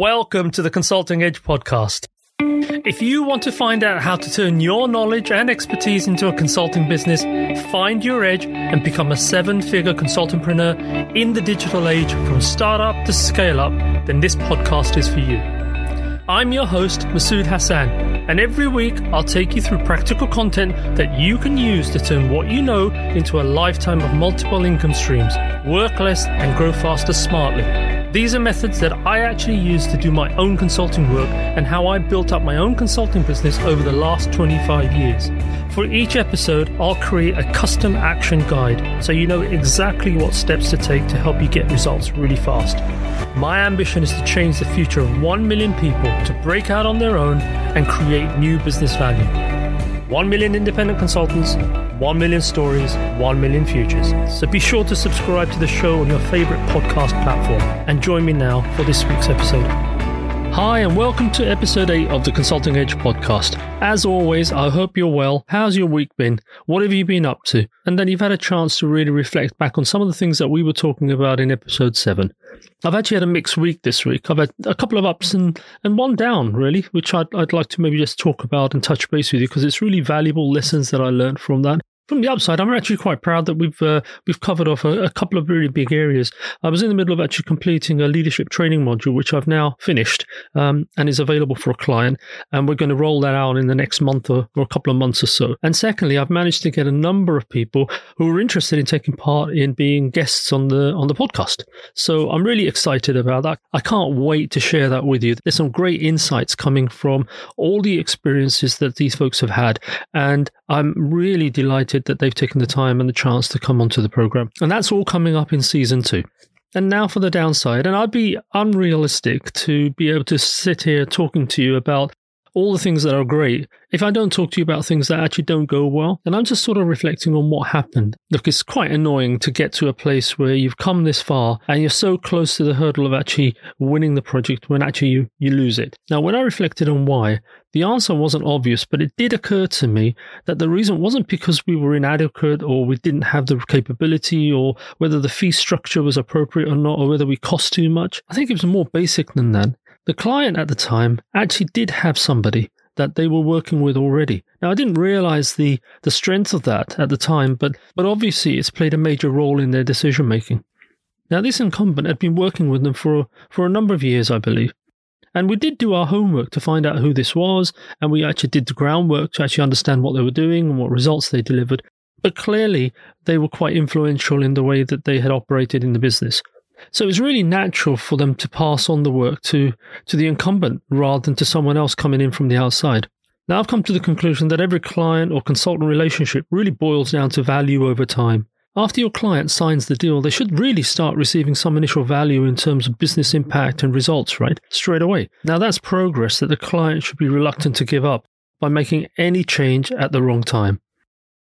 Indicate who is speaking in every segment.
Speaker 1: Welcome to the Consulting Edge podcast. If you want to find out how to turn your knowledge and expertise into a consulting business, find your edge, and become a seven figure consultantpreneur in the digital age from startup to scale up, then this podcast is for you. I'm your host, Masood Hassan, and every week I'll take you through practical content that you can use to turn what you know into a lifetime of multiple income streams, work less, and grow faster smartly. These are methods that I actually use to do my own consulting work and how I built up my own consulting business over the last 25 years. For each episode, I'll create a custom action guide so you know exactly what steps to take to help you get results really fast. My ambition is to change the future of 1 million people to break out on their own and create new business value. 1 million independent consultants, 1 million stories, 1 million futures. So be sure to subscribe to the show on your favorite podcast platform and join me now for this week's episode. Hi, and welcome to episode 8 of the Consulting Edge podcast. As always, I hope you're well. How's your week been? What have you been up to? And then you've had a chance to really reflect back on some of the things that we were talking about in episode 7. I've actually had a mixed week this week. I've had a couple of ups and, and one down, really, which I'd, I'd like to maybe just talk about and touch base with you because it's really valuable lessons that I learned from that from the upside, I'm actually quite proud that we've uh, we've covered off a, a, couple of really big areas. I was in the middle of actually completing a leadership training module, which I've now finished um, and is available for a client, and we're going to roll that out in the next month or, or, a couple of months or so. And secondly, I've managed to get a number of people who are interested in taking part in being guests on the on the podcast. So I'm really excited about that. I can't wait to share that with you. There's some great insights coming from all the experiences that these folks have had, and I'm really delighted delighted that they've taken the time and the chance to come onto the program. And that's all coming up in season two. And now for the downside. And I'd be unrealistic to be able to sit here talking to you about all the things that are great if I don't talk to you about things that actually don't go well, And I'm just sort of reflecting on what happened. Look, it's quite annoying to get to a place where you've come this far and you're so close to the hurdle of actually winning the project when actually you, you lose it. Now, when I reflected on why, the answer wasn't obvious, but it did occur to me that the reason wasn't because we were inadequate or we didn't have the capability or whether the fee structure was appropriate or not or whether we cost too much. I think it was more basic than that. The client at the time actually did have somebody that they were working with already. Now, I didn't realize the, the strength of that at the time, but, but obviously it's played a major role in their decision making. Now, this incumbent had been working with them for, for a number of years, I believe. And we did do our homework to find out who this was, and we actually did the groundwork to actually understand what they were doing and what results they delivered. But clearly, they were quite influential in the way that they had operated in the business. So it was really natural for them to pass on the work to, to the incumbent rather than to someone else coming in from the outside. Now, I've come to the conclusion that every client or consultant relationship really boils down to value over time. After your client signs the deal, they should really start receiving some initial value in terms of business impact and results, right? Straight away. Now, that's progress that the client should be reluctant to give up by making any change at the wrong time.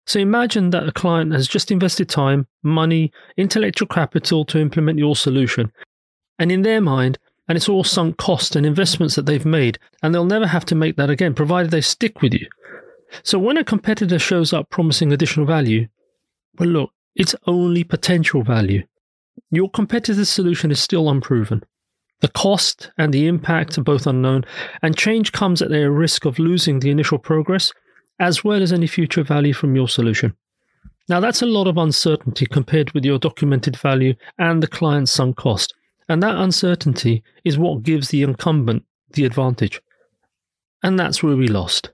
Speaker 1: So imagine that a client has just invested time, money, intellectual capital to implement your solution. And in their mind, and it's all sunk cost and investments that they've made, and they'll never have to make that again, provided they stick with you. So when a competitor shows up promising additional value, well, look, it's only potential value. Your competitor's solution is still unproven. The cost and the impact are both unknown, and change comes at their risk of losing the initial progress as well as any future value from your solution. Now, that's a lot of uncertainty compared with your documented value and the client's sunk cost. And that uncertainty is what gives the incumbent the advantage. And that's where we lost.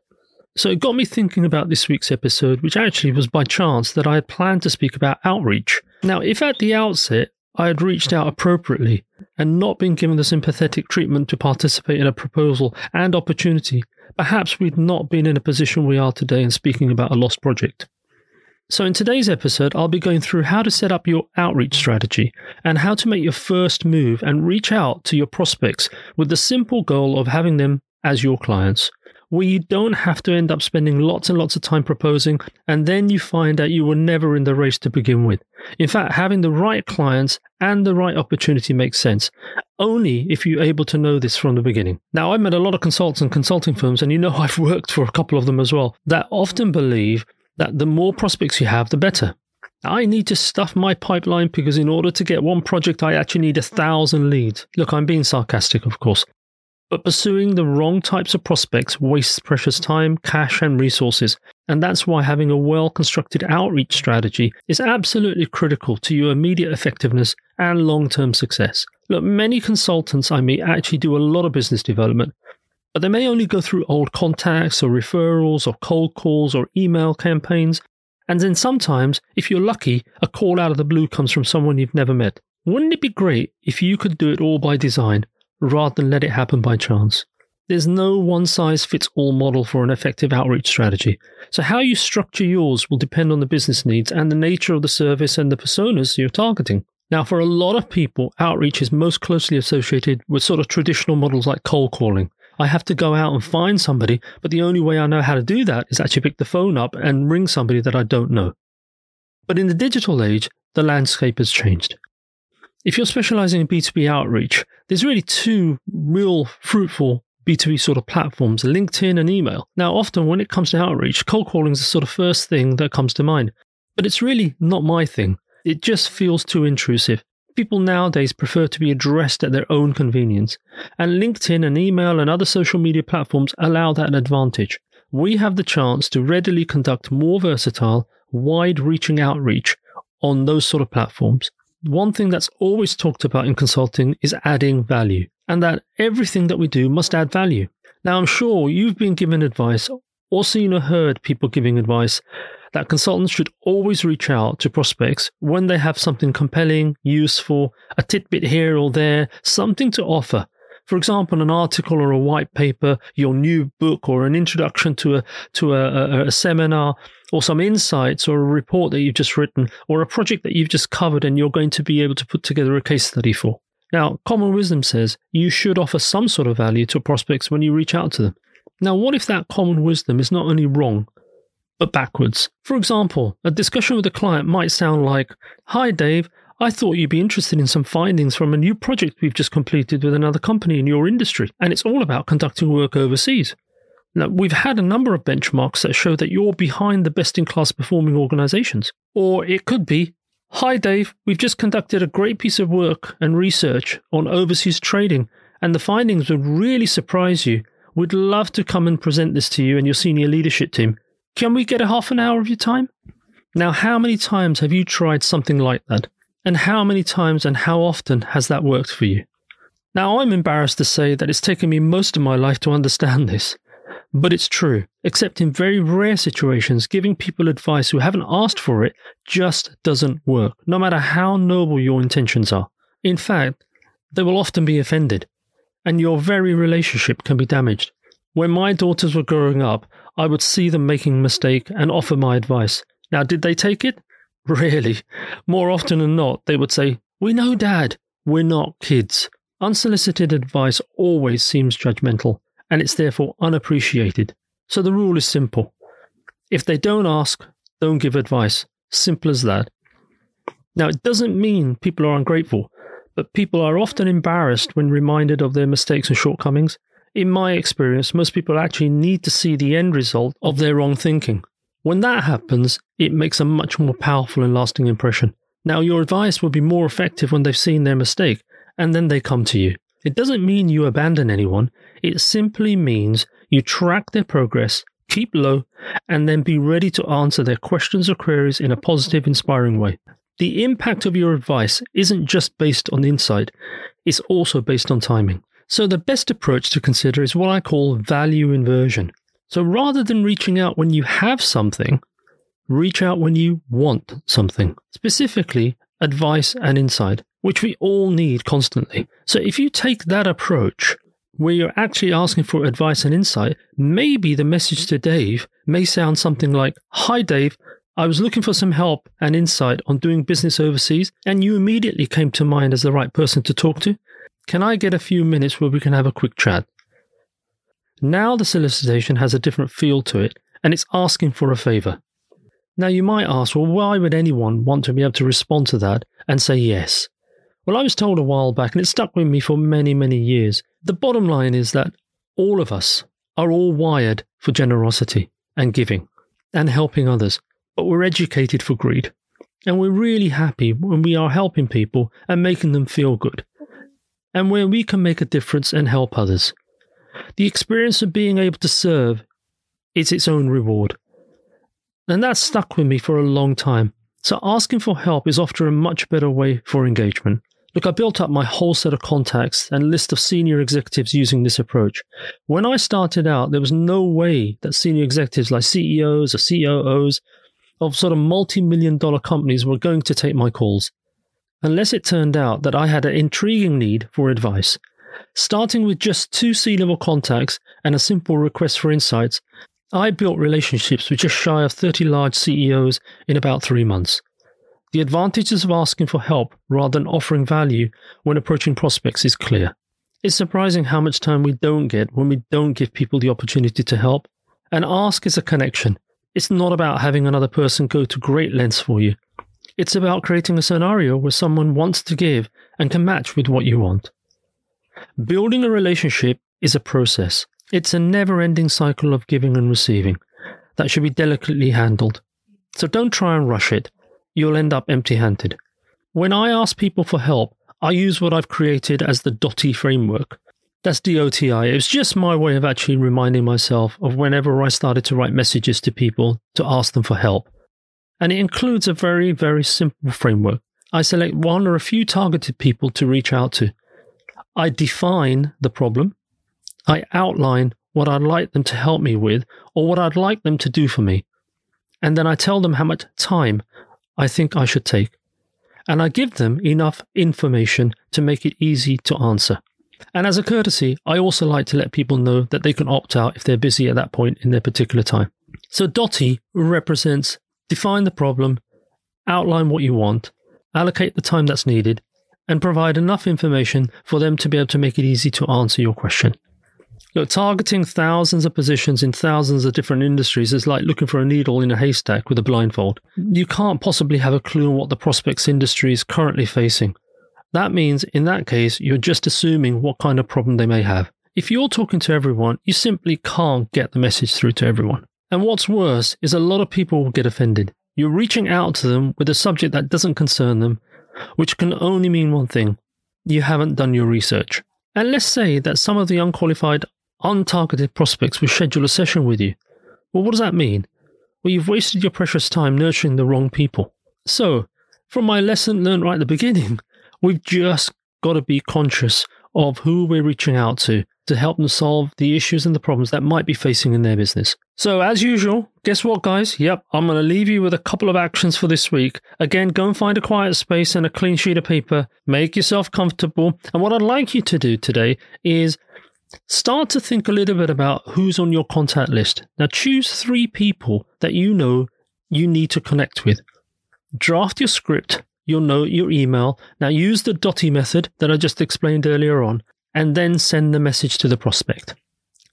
Speaker 1: So it got me thinking about this week's episode, which actually was by chance that I had planned to speak about outreach. Now, if at the outset I had reached out appropriately and not been given the sympathetic treatment to participate in a proposal and opportunity, perhaps we'd not been in a position we are today in speaking about a lost project. So, in today's episode, I'll be going through how to set up your outreach strategy and how to make your first move and reach out to your prospects with the simple goal of having them as your clients where you don't have to end up spending lots and lots of time proposing, and then you find that you were never in the race to begin with. In fact, having the right clients and the right opportunity makes sense, only if you're able to know this from the beginning. Now, I've met a lot of consultants and consulting firms, and you know I've worked for a couple of them as well, that often believe that the more prospects you have, the better. I need to stuff my pipeline because in order to get one project, I actually need a thousand leads. Look, I'm being sarcastic, of course. But pursuing the wrong types of prospects wastes precious time, cash, and resources. And that's why having a well constructed outreach strategy is absolutely critical to your immediate effectiveness and long term success. Look, many consultants I meet actually do a lot of business development, but they may only go through old contacts or referrals or cold calls or email campaigns. And then sometimes, if you're lucky, a call out of the blue comes from someone you've never met. Wouldn't it be great if you could do it all by design rather than let it happen by chance? There's no one size fits all model for an effective outreach strategy. So, how you structure yours will depend on the business needs and the nature of the service and the personas you're targeting. Now, for a lot of people, outreach is most closely associated with sort of traditional models like cold calling. I have to go out and find somebody, but the only way I know how to do that is actually pick the phone up and ring somebody that I don't know. But in the digital age, the landscape has changed. If you're specializing in B2B outreach, there's really two real fruitful B2B sort of platforms, LinkedIn and email. Now, often when it comes to outreach, cold calling is the sort of first thing that comes to mind. But it's really not my thing. It just feels too intrusive. People nowadays prefer to be addressed at their own convenience. And LinkedIn and email and other social media platforms allow that advantage. We have the chance to readily conduct more versatile, wide reaching outreach on those sort of platforms one thing that's always talked about in consulting is adding value, and that everything that we do must add value. Now, I'm sure you've been given advice or seen or heard people giving advice that consultants should always reach out to prospects when they have something compelling, useful, a tidbit here or there, something to offer. For example, an article or a white paper, your new book, or an introduction to a to a, a, a seminar, or some insights or a report that you've just written or a project that you've just covered and you're going to be able to put together a case study for. Now, common wisdom says you should offer some sort of value to prospects when you reach out to them. Now, what if that common wisdom is not only wrong, but backwards? For example, a discussion with a client might sound like Hi, Dave, I thought you'd be interested in some findings from a new project we've just completed with another company in your industry, and it's all about conducting work overseas. Now, we've had a number of benchmarks that show that you're behind the best in class performing organizations. Or it could be Hi, Dave, we've just conducted a great piece of work and research on overseas trading, and the findings would really surprise you. We'd love to come and present this to you and your senior leadership team. Can we get a half an hour of your time? Now, how many times have you tried something like that? And how many times and how often has that worked for you? Now, I'm embarrassed to say that it's taken me most of my life to understand this. But it's true, except in very rare situations, giving people advice who haven't asked for it just doesn't work, no matter how noble your intentions are. In fact, they will often be offended, and your very relationship can be damaged. When my daughters were growing up, I would see them making a mistake and offer my advice. Now, did they take it? Really? More often than not, they would say, We know, Dad. We're not kids. Unsolicited advice always seems judgmental and it's therefore unappreciated. So the rule is simple. If they don't ask, don't give advice. Simple as that. Now, it doesn't mean people are ungrateful, but people are often embarrassed when reminded of their mistakes and shortcomings. In my experience, most people actually need to see the end result of their wrong thinking. When that happens, it makes a much more powerful and lasting impression. Now, your advice will be more effective when they've seen their mistake, and then they come to you. It doesn't mean you abandon anyone, it simply means you track their progress, keep low, and then be ready to answer their questions or queries in a positive, inspiring way. The impact of your advice isn't just based on insight, it's also based on timing. So, the best approach to consider is what I call value inversion. So, rather than reaching out when you have something, reach out when you want something, specifically advice and insight which we all need constantly. So if you take that approach, where you're actually asking for advice and insight, maybe the message to Dave may sound something like Hi, Dave. I was looking for some help and insight on doing business overseas, and you immediately came to mind as the right person to talk to. Can I get a few minutes where we can have a quick chat? Now the solicitation has a different feel to it, and it's asking for a favor. Now you might ask, well, why would anyone want to be able to respond to that and say yes? Well, I was told a while back, and it stuck with me for many, many years. The bottom line is that all of us are all wired for generosity and giving and helping others, but we're educated for greed. And we're really happy when we are helping people and making them feel good, and where we can make a difference and help others. the experience of being able to serve is its own reward. And that stuck with me for a long time. So asking for help is often a much better way for engagement. Look, I built up my whole set of contacts and list of senior executives using this approach. When I started out, there was no way that senior executives like CEOs or COOs of sort of multi million dollar companies were going to take my calls. Unless it turned out that I had an intriguing need for advice. Starting with just two C level contacts and a simple request for insights, I built relationships with just shy of 30 large CEOs in about three months. The advantages of asking for help rather than offering value when approaching prospects is clear. It's surprising how much time we don't get when we don't give people the opportunity to help. And ask is a connection. It's not about having another person go to great lengths for you. It's about creating a scenario where someone wants to give and can match with what you want. Building a relationship is a process. It's a never ending cycle of giving and receiving that should be delicately handled. So don't try and rush it you'll end up empty handed. When I ask people for help, I use what I've created as the DOTI framework. That's D O T I. It was just my way of actually reminding myself of whenever I started to write messages to people to ask them for help. And it includes a very, very simple framework. I select one or a few targeted people to reach out to. I define the problem. I outline what I'd like them to help me with or what I'd like them to do for me. And then I tell them how much time I think I should take. And I give them enough information to make it easy to answer. And as a courtesy, I also like to let people know that they can opt out if they're busy at that point in their particular time. So DOTI represents define the problem, outline what you want, allocate the time that's needed, and provide enough information for them to be able to make it easy to answer your question. Look, targeting thousands of positions in thousands of different industries is like looking for a needle in a haystack with a blindfold. You can't possibly have a clue on what the prospects industry is currently facing. That means, in that case, you're just assuming what kind of problem they may have. If you're talking to everyone, you simply can't get the message through to everyone. And what's worse is a lot of people will get offended. You're reaching out to them with a subject that doesn't concern them, which can only mean one thing you haven't done your research. And let's say that some of the unqualified untargeted prospects will schedule a session with you. Well, what does that mean? Well, you've wasted your precious time nurturing the wrong people. So, from my lesson learned right at the beginning, we've just got to be conscious of who we're reaching out to to help them solve the issues and the problems that might be facing in their business. So, as usual, guess what, guys? Yep, I'm going to leave you with a couple of actions for this week. Again, go and find a quiet space and a clean sheet of paper. Make yourself comfortable. And what I'd like you to do today is Start to think a little bit about who's on your contact list. Now, choose three people that you know you need to connect with. Draft your script, your note, your email. Now, use the DOTI method that I just explained earlier on, and then send the message to the prospect.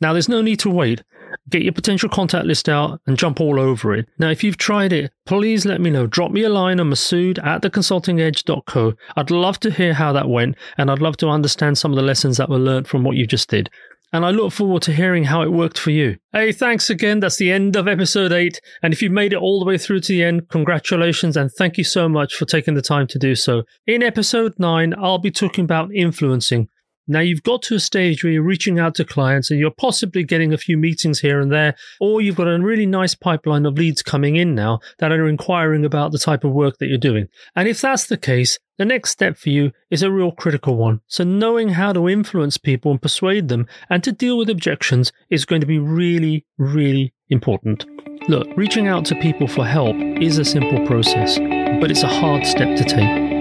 Speaker 1: Now, there's no need to wait. Get your potential contact list out and jump all over it. Now, if you've tried it, please let me know. Drop me a line on Masood at theconsultingedge.co. I'd love to hear how that went, and I'd love to understand some of the lessons that were learned from what you just did. And I look forward to hearing how it worked for you. Hey, thanks again. That's the end of episode 8. And if you've made it all the way through to the end, congratulations and thank you so much for taking the time to do so. In episode 9, I'll be talking about influencing. Now you've got to a stage where you're reaching out to clients and you're possibly getting a few meetings here and there, or you've got a really nice pipeline of leads coming in now that are inquiring about the type of work that you're doing. And if that's the case, the next step for you is a real critical one. So knowing how to influence people and persuade them and to deal with objections is going to be really, really important. Look, reaching out to people for help is a simple process, but it's a hard step to take.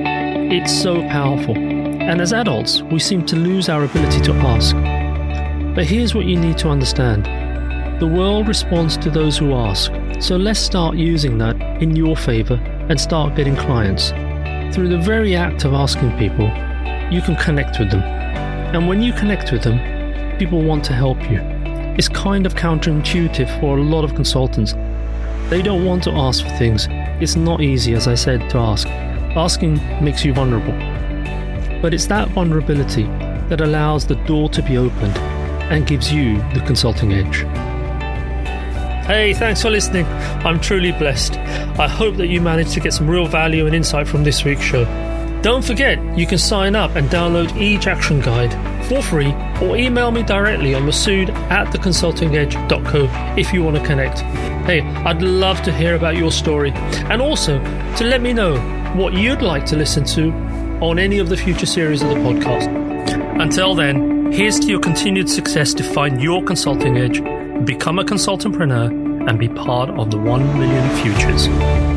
Speaker 1: It's so powerful. And as adults, we seem to lose our ability to ask. But here's what you need to understand the world responds to those who ask. So let's start using that in your favor and start getting clients. Through the very act of asking people, you can connect with them. And when you connect with them, people want to help you. It's kind of counterintuitive for a lot of consultants. They don't want to ask for things. It's not easy, as I said, to ask. Asking makes you vulnerable. But it's that vulnerability that allows the door to be opened and gives you the consulting edge. Hey, thanks for listening. I'm truly blessed. I hope that you managed to get some real value and insight from this week's show. Don't forget, you can sign up and download each action guide for free or email me directly on masood at theconsultingedge.co if you want to connect. Hey, I'd love to hear about your story and also to let me know what you'd like to listen to on any of the future series of the podcast. Until then, here's to your continued success to find your consulting edge, become a consultantpreneur, and be part of the 1 million futures.